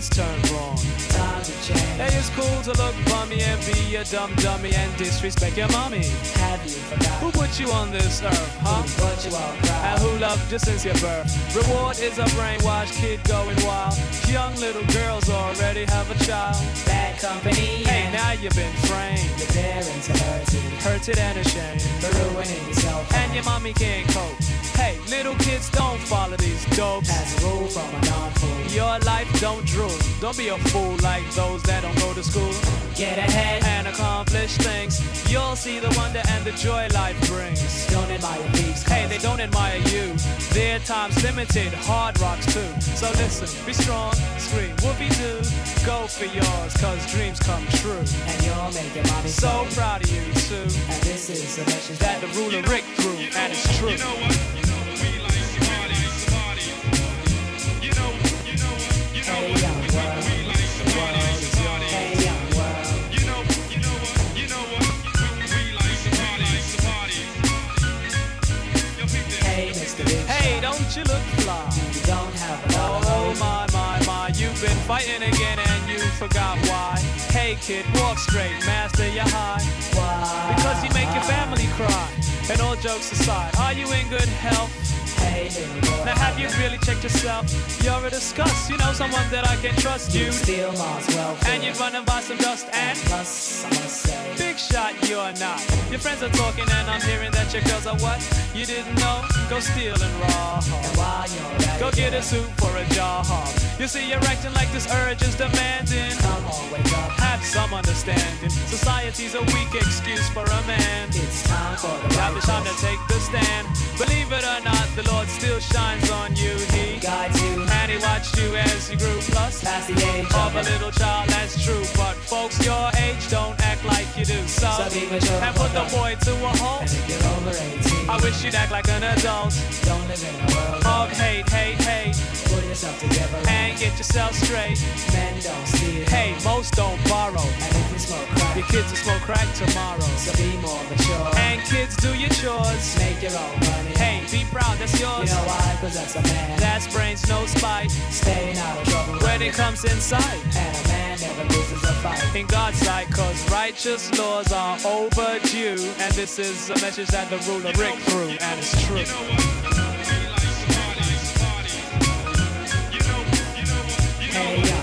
that's turned wrong. Times have changed. Hey, it's cool to look bummy and be a dumb dummy and disrespect your mommy. Have you forgotten? Who put you on this earth, huh? But you all cry. And who loved you since your birth? Reward is a brainwashed kid going wild. Young little girls already have a child. Bad company. Hey, now you've been framed, Your parents are hurting. hurted and ashamed. For ruining yourself. And your mommy can't cope. Hey, little kids don't follow these dopes. Has a rule from a non-fool. Your life don't drool. Don't be a fool like those that don't go to school Get ahead. and accomplish things. You'll see the wonder and the joy life brings. Don't admire thieves. Hey, they don't admire you. Their time's limited, hard rocks too. So listen, be strong, scream, whoopee doo. Go for yours, cause dreams come true. And you'll make your mommy So proud. proud of you too. And this is a message That the ruler Rick threw, and it's true. You know what? You look fly? You don't have a lot Oh my, my, my, you've been fighting again and you forgot why. Hey kid, walk straight, master your high. Why? Because you make your family cry. And all jokes aside, are you in good health? Hey, little boy. Now have you really checked yourself? You're a disgust, you know someone that I can trust you. Steal Mars welfare. And you're running by some dust and Plus, I must say. big shot you're not. Your friends are talking and I'm hearing that your girls are what? You didn't know? Go steal and rob. And while you're at Go get a suit for a job. You see, you're acting like this urge is demanding. Come on, wake up. Have some understanding. Society's a weak excuse for a man. It's time for the Now it's time to take the stand. Believe it or not, the Lord still shines on you. He guides you he watched you as you grew. Plus, past the age of a little child, that's true. But folks your age don't act like you do. So, So be mature and put the boy to a halt. And if you're over 18, I wish you'd act like an adult. don't live in a world Of hate, hate, hate, Pull yourself together. and get yourself straight. Men don't steal. Hey, most don't borrow. And if you smoke crack, Your kids will smoke crack tomorrow. so be more mature. And kids, do your chores. Make your own money. Hey, be proud, that's yours. You yours. know why? Cause that's a man. That's brains, no spite. Staying out of trouble. When it comes inside. And a man never loses a fight. In God's sight, cause righteous laws are overdue. And this is a message that the ruler Rick threw, and it's true. You know what?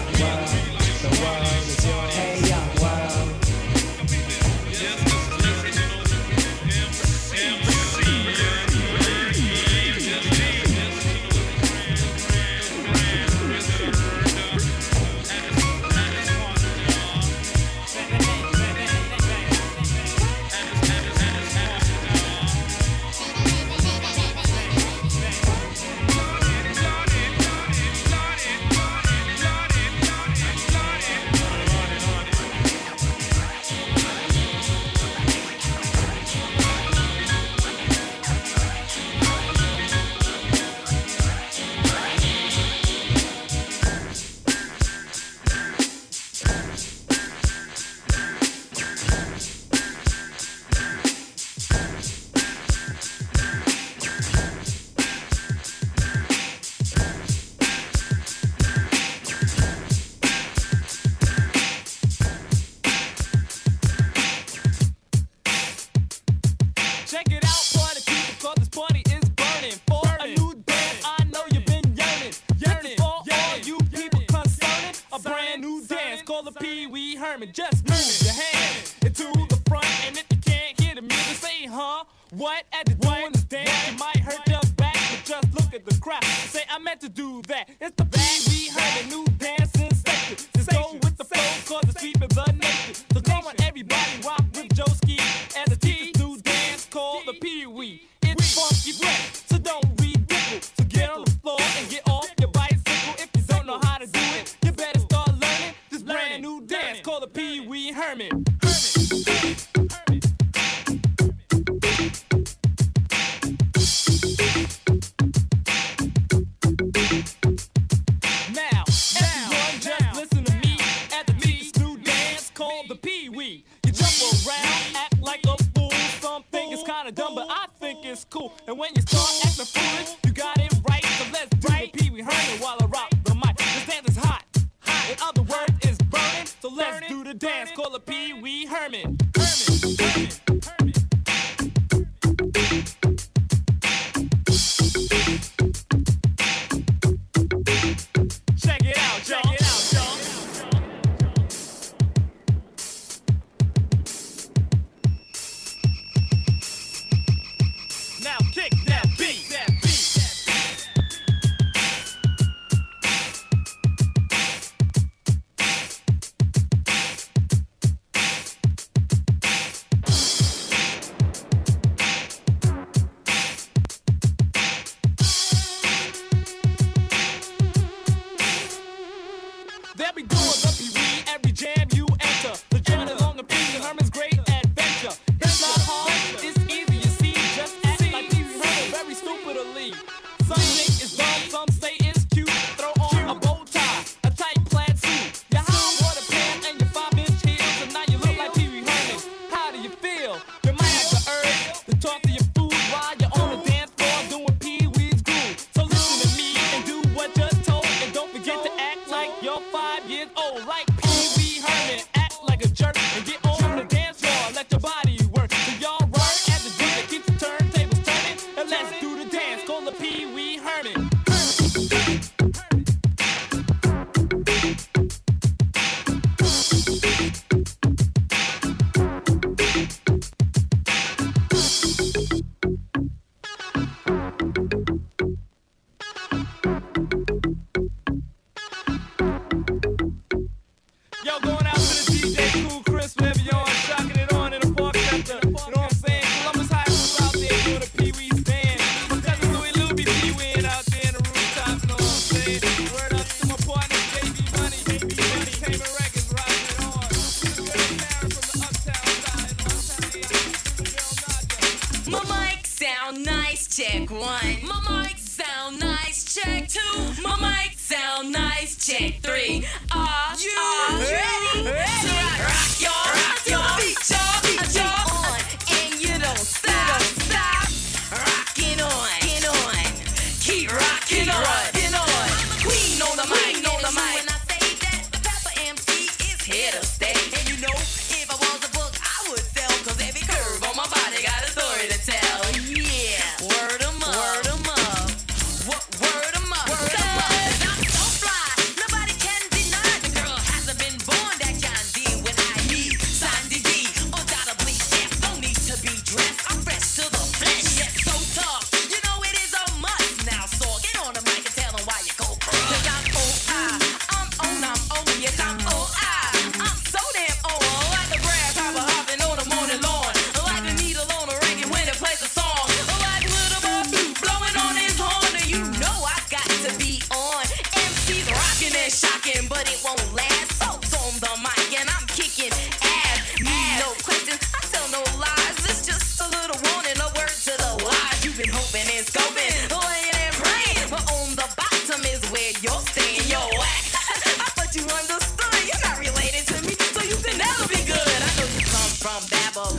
And when you start acting,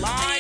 line.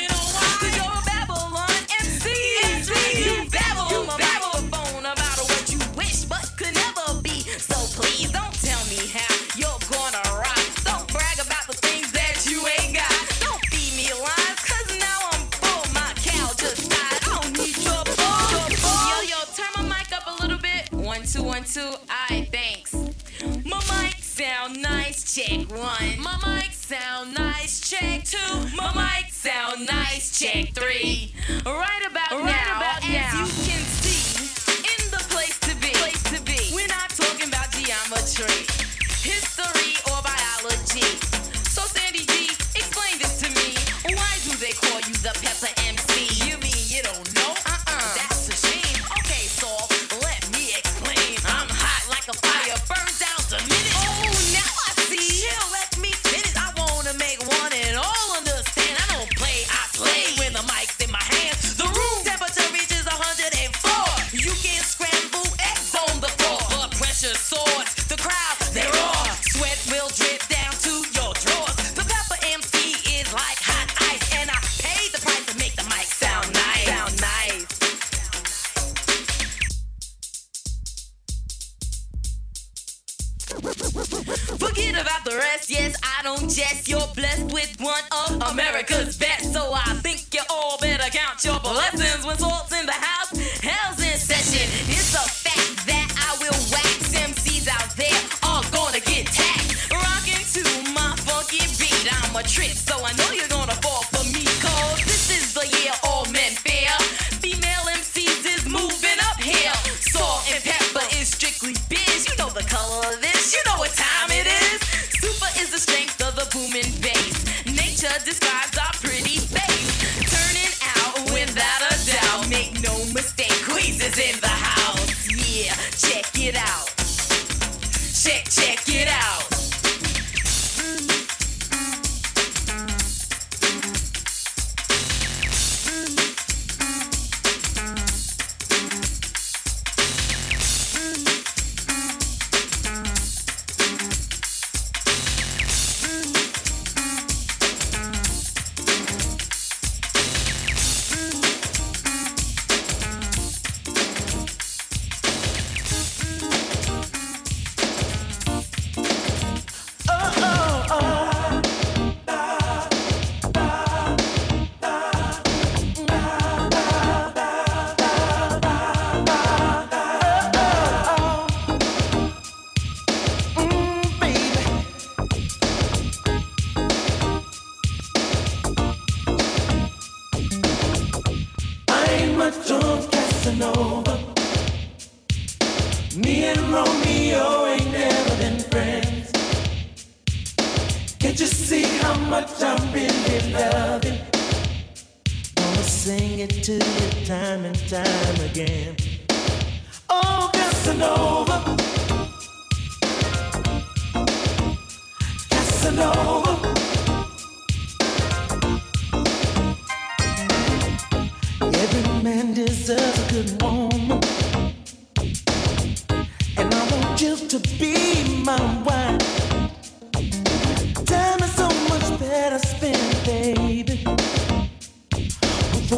the color of this. You know what time it is. Super is the strength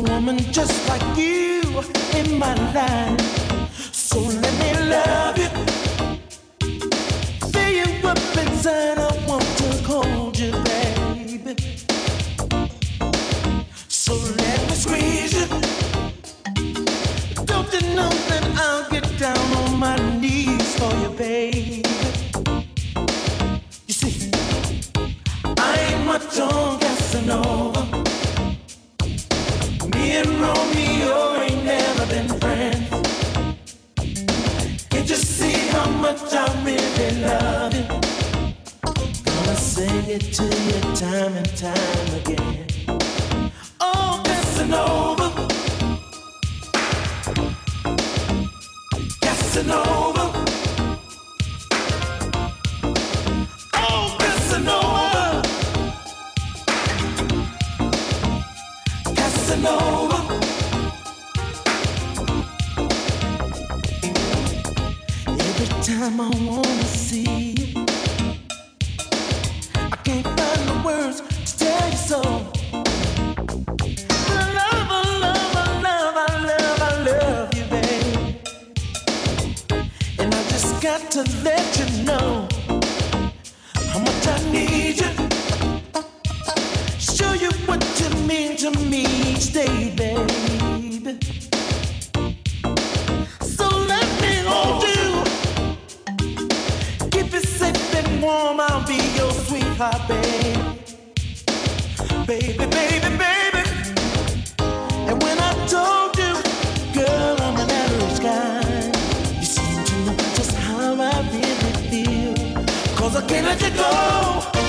a woman just like you in my life. So let me love you. Fill you up inside. I want to hold you, baby. So let me squeeze you. Don't you know that I'll get down on my knees for you, baby? Why can't let you go?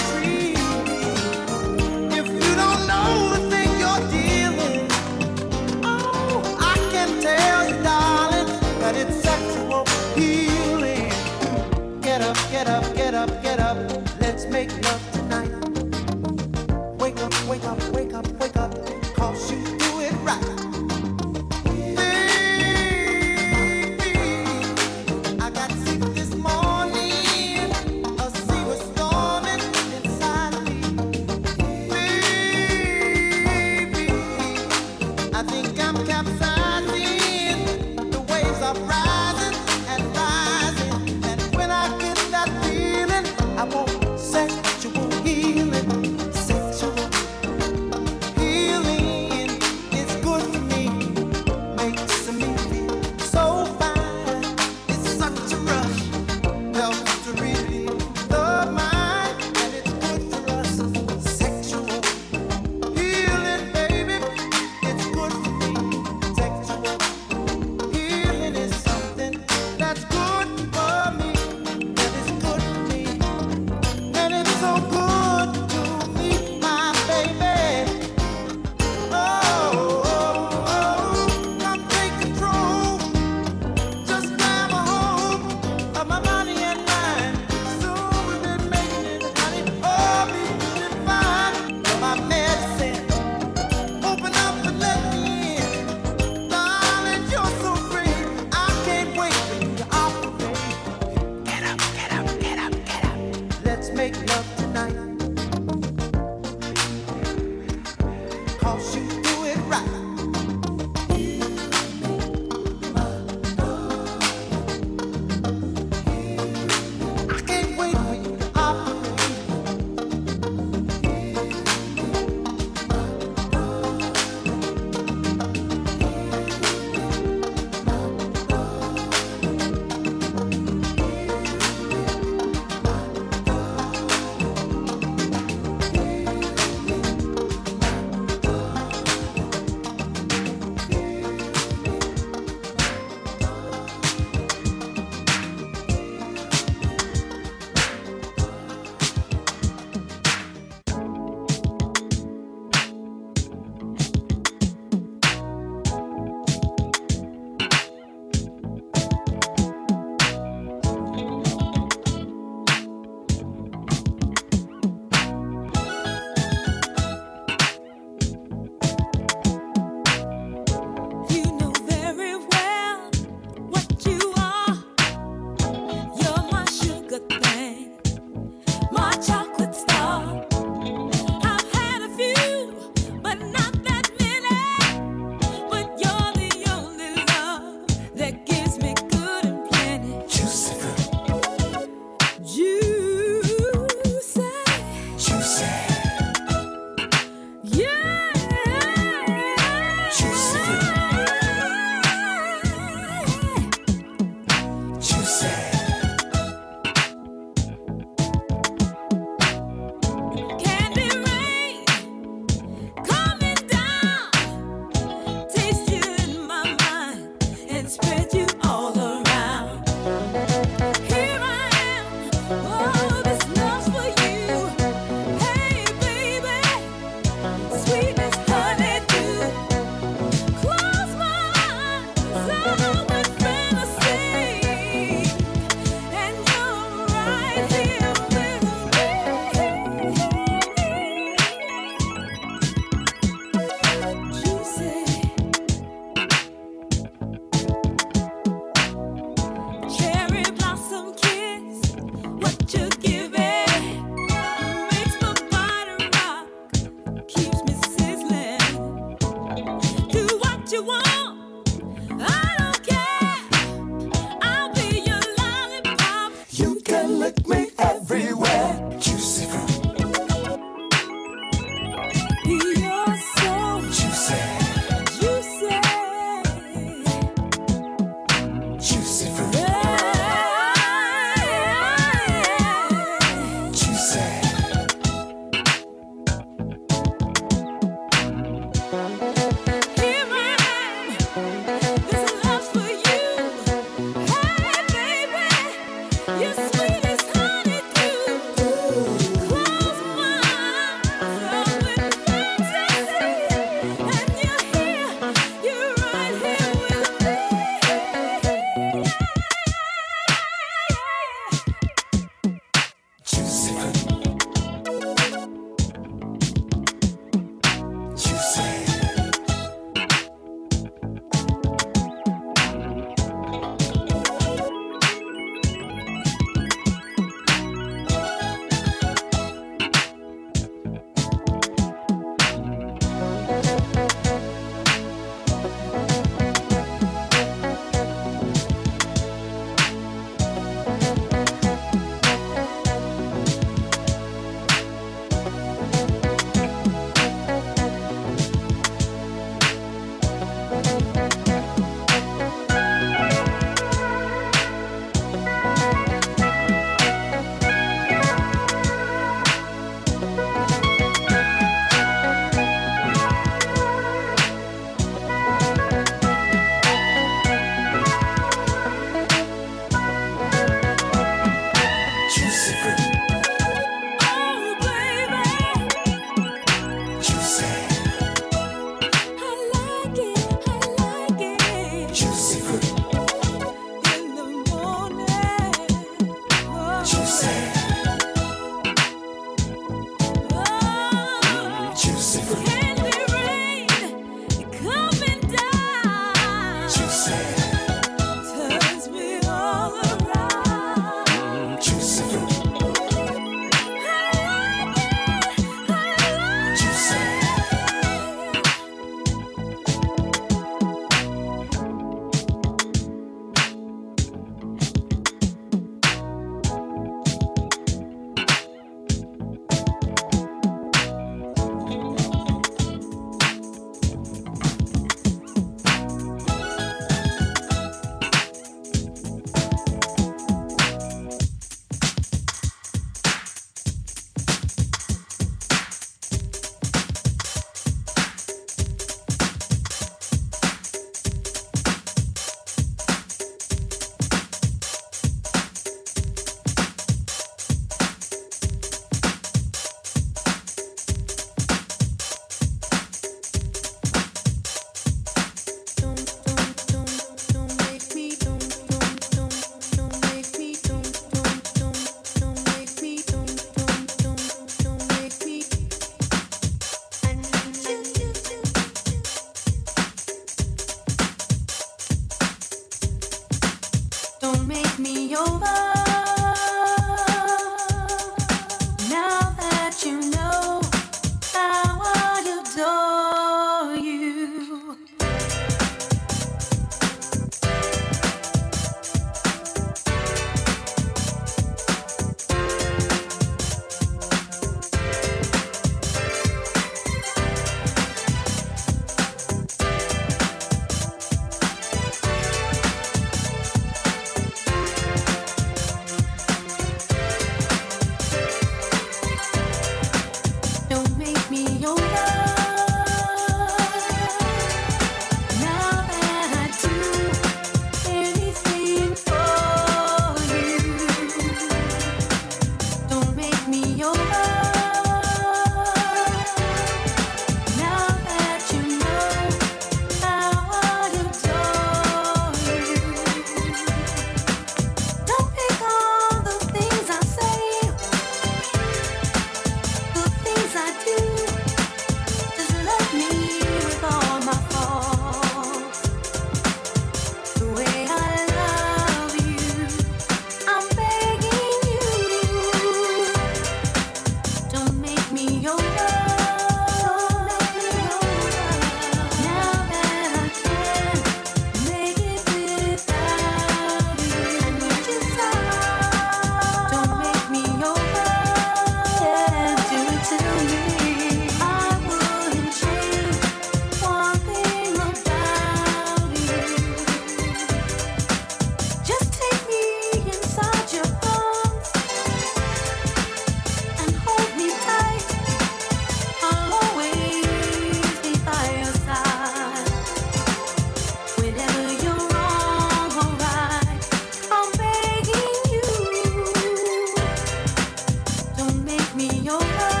me over.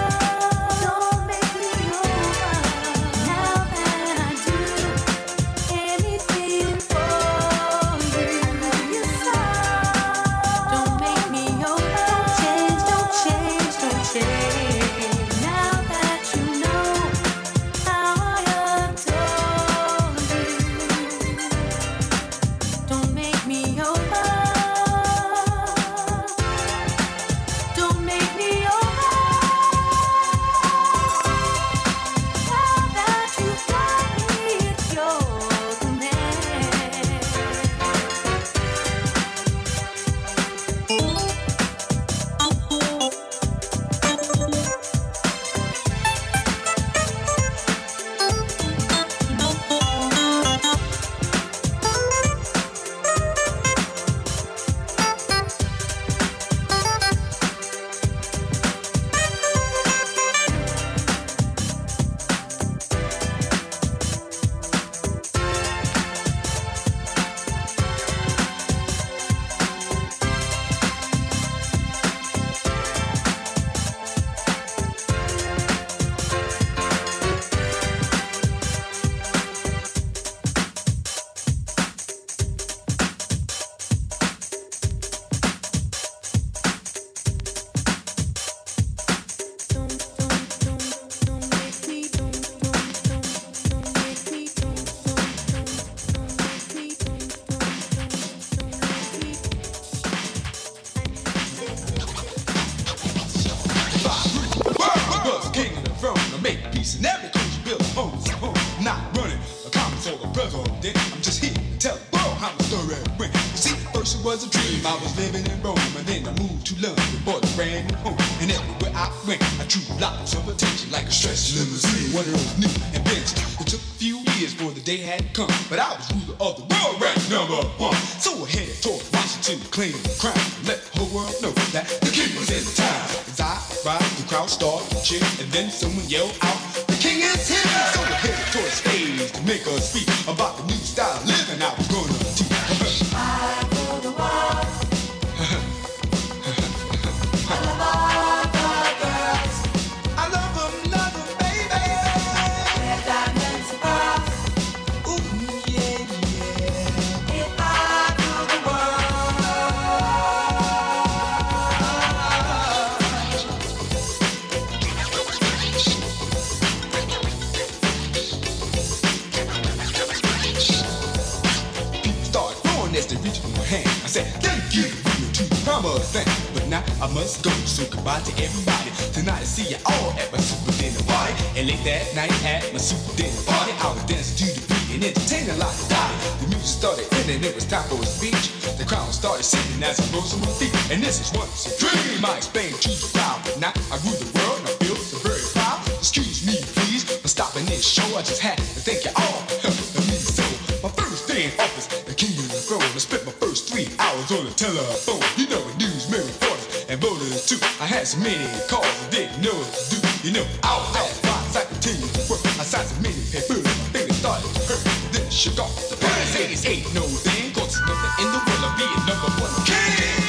Tell the how the story went. See, first it was a dream. I was living in Rome, and then I moved to London, for the brand new home. And everywhere I went, I drew lots of attention, like a stress limousine. One it was new inventions. It took a few years before the day had come, but I was ruler of the world, right number one. So I headed toward Washington, claim the crown. Let the whole world know that the king was in town. As I arrived, the crowd started to cheer, and then someone yelled out king is here!" So I headed toward the stage to make a speech about the new style of living I was gonna goodbye to everybody. Tonight I see you all at my super dinner party. And late that night at my super dinner party, I was dancing to the beat and entertaining like a dotty. The music started ending, it was time for a speech. The crowd started singing as I rose on my feet. And this is once a dream I explained to the crowd. But now I rule the world and I feel so very proud. Excuse me, please, for stopping this show. I just had to thank you all. for me so. My first day in office, the king of the throne. I spent my first three hours on the telephone. So many calls, I didn't know to do. You know, I was at once, I continued to work. I signed so many papers, my fingers started to hurt. Then shook off the. Say this ain't no thing, cause nothing in the world of being number one king.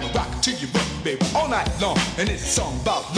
And rock to you, rock, baby, all night long. And it's a song about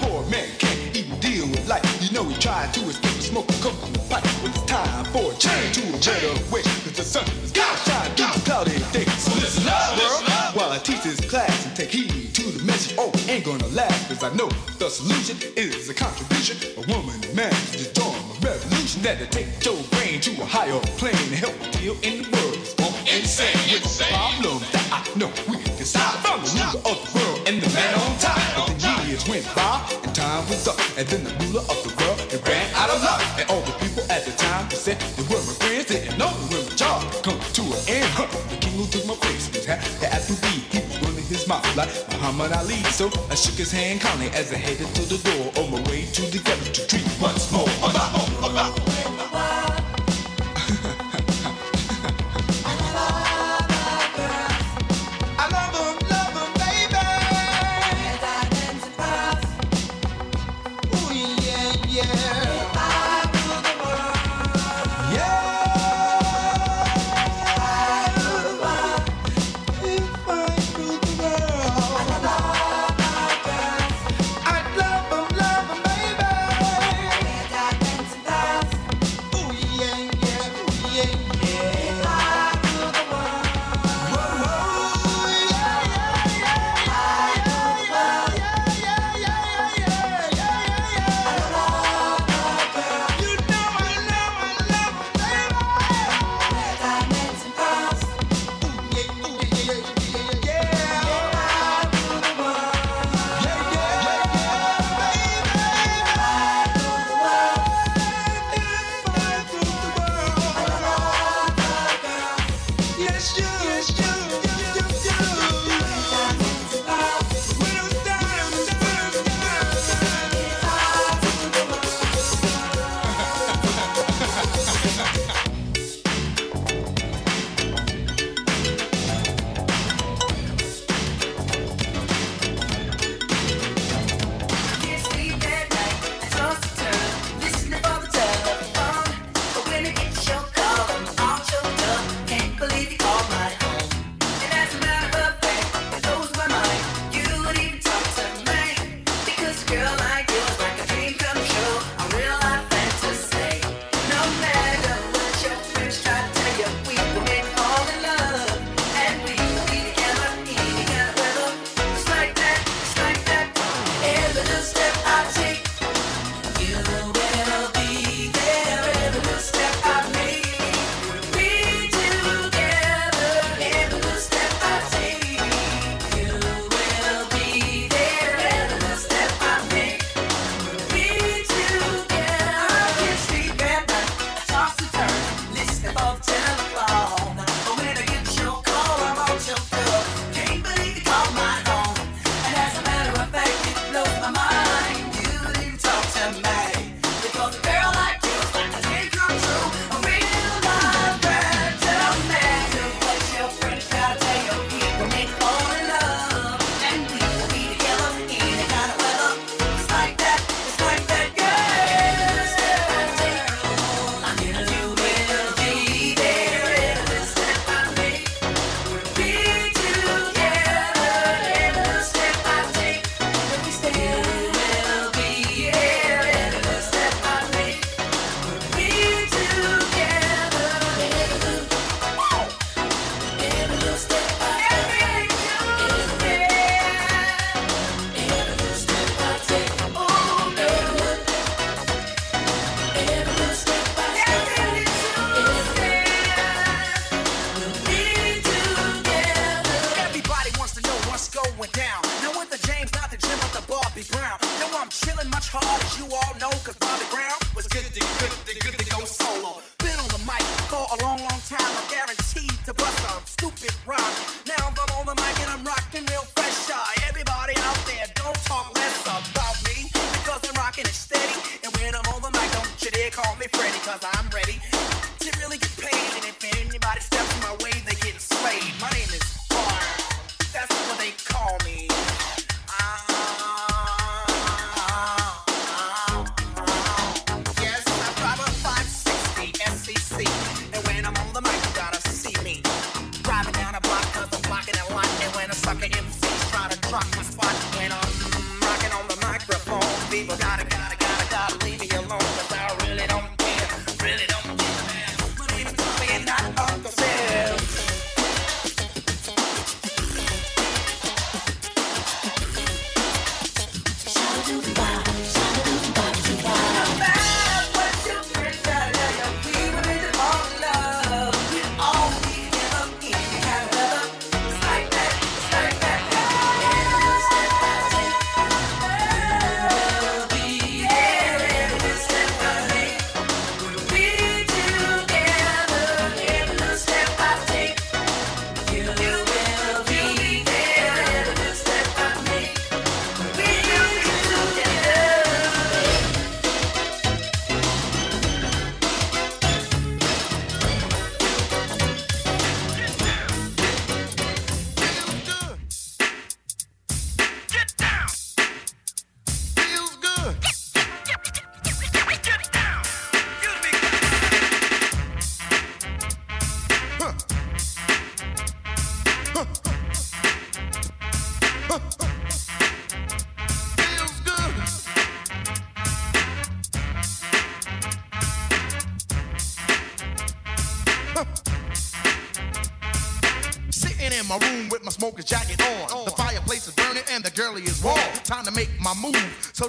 Poor man can't even deal with life? You know he tried to escape and smoke a coke in the pipe. But it's time for a change to a better way. Cause the sun is gonna shine through the cloudy day. So listen up, world, while I teach this class and take heed to the message. Oh, ain't gonna last, cause I know the solution is a contribution. A woman and man to just join a revolution that'll take your brain to a higher plane and help deal in the world. It's more insane with the problems that I know we can solve from the ruler of the world and the man on the years went by and time was up, and then the ruler of the world it ran out of luck. And all the people at the time who said they were my friends didn't know they were my job come to an end. Huh. The king who took my place was had to ask to be. He was running his mouth like Muhammad Ali. So I shook his hand calmly as I headed to the door on my way to the ghetto to treat once more. About, about.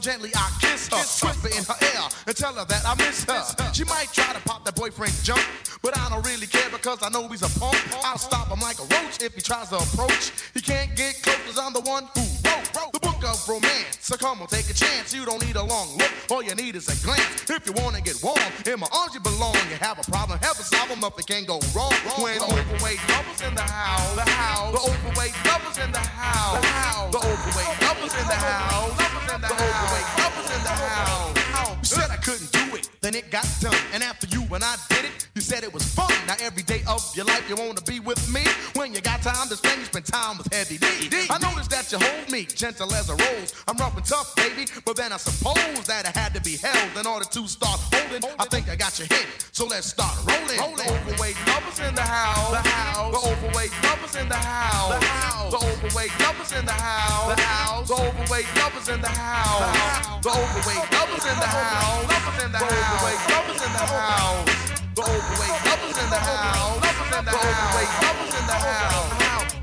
Gently I kiss her, whisper in her ear, and tell her that I miss her. She might try to pop that boyfriend jump, but I don't really care because I know he's a punk. I'll stop him like a roach if he tries to approach. He can't get close cause I'm the one who wrote, the book of romance. So come on, take a chance. You don't need a long look. All you need is a glance. If you wanna get warm, in my arms you belong. You have a problem, help us solve 'em it can't go wrong. When the overweight lovers in the house, the house, the overweight lovers in the house, the house, the overweight lovers in the house, gentle as a rose. I'm rough and tough, baby, but then I suppose that it had to be held in order to start holding. I think I got your hit, so let's start rolling. The overweight lovers in the house, the house. The overweight lovers in the house, the house. The overweight lovers in the house, the house. The overweight lovers in the house, the overweight lovers in the house, lovers in the overweight lovers in the house. The overweight lovers in the house, the overweight lovers in the house.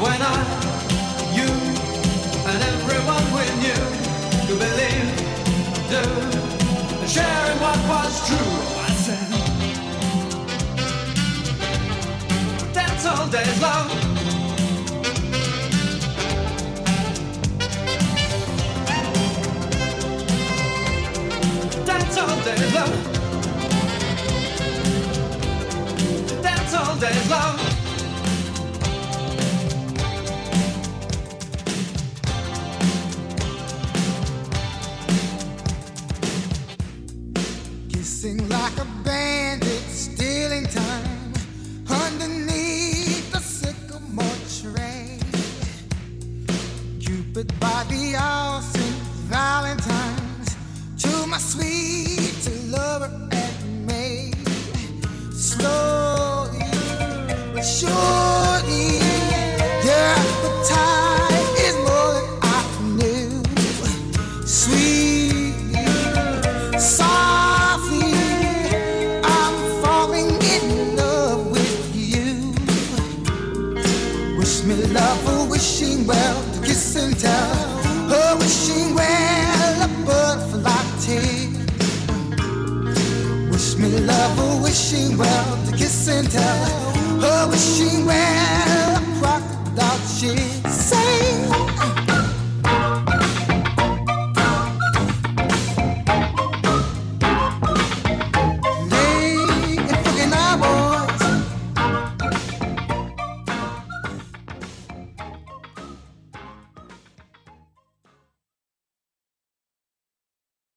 when I, you, and everyone we knew to believe, do, and sharing what was true. I said, dance all day long. Dance all day long. Dance all day long. away.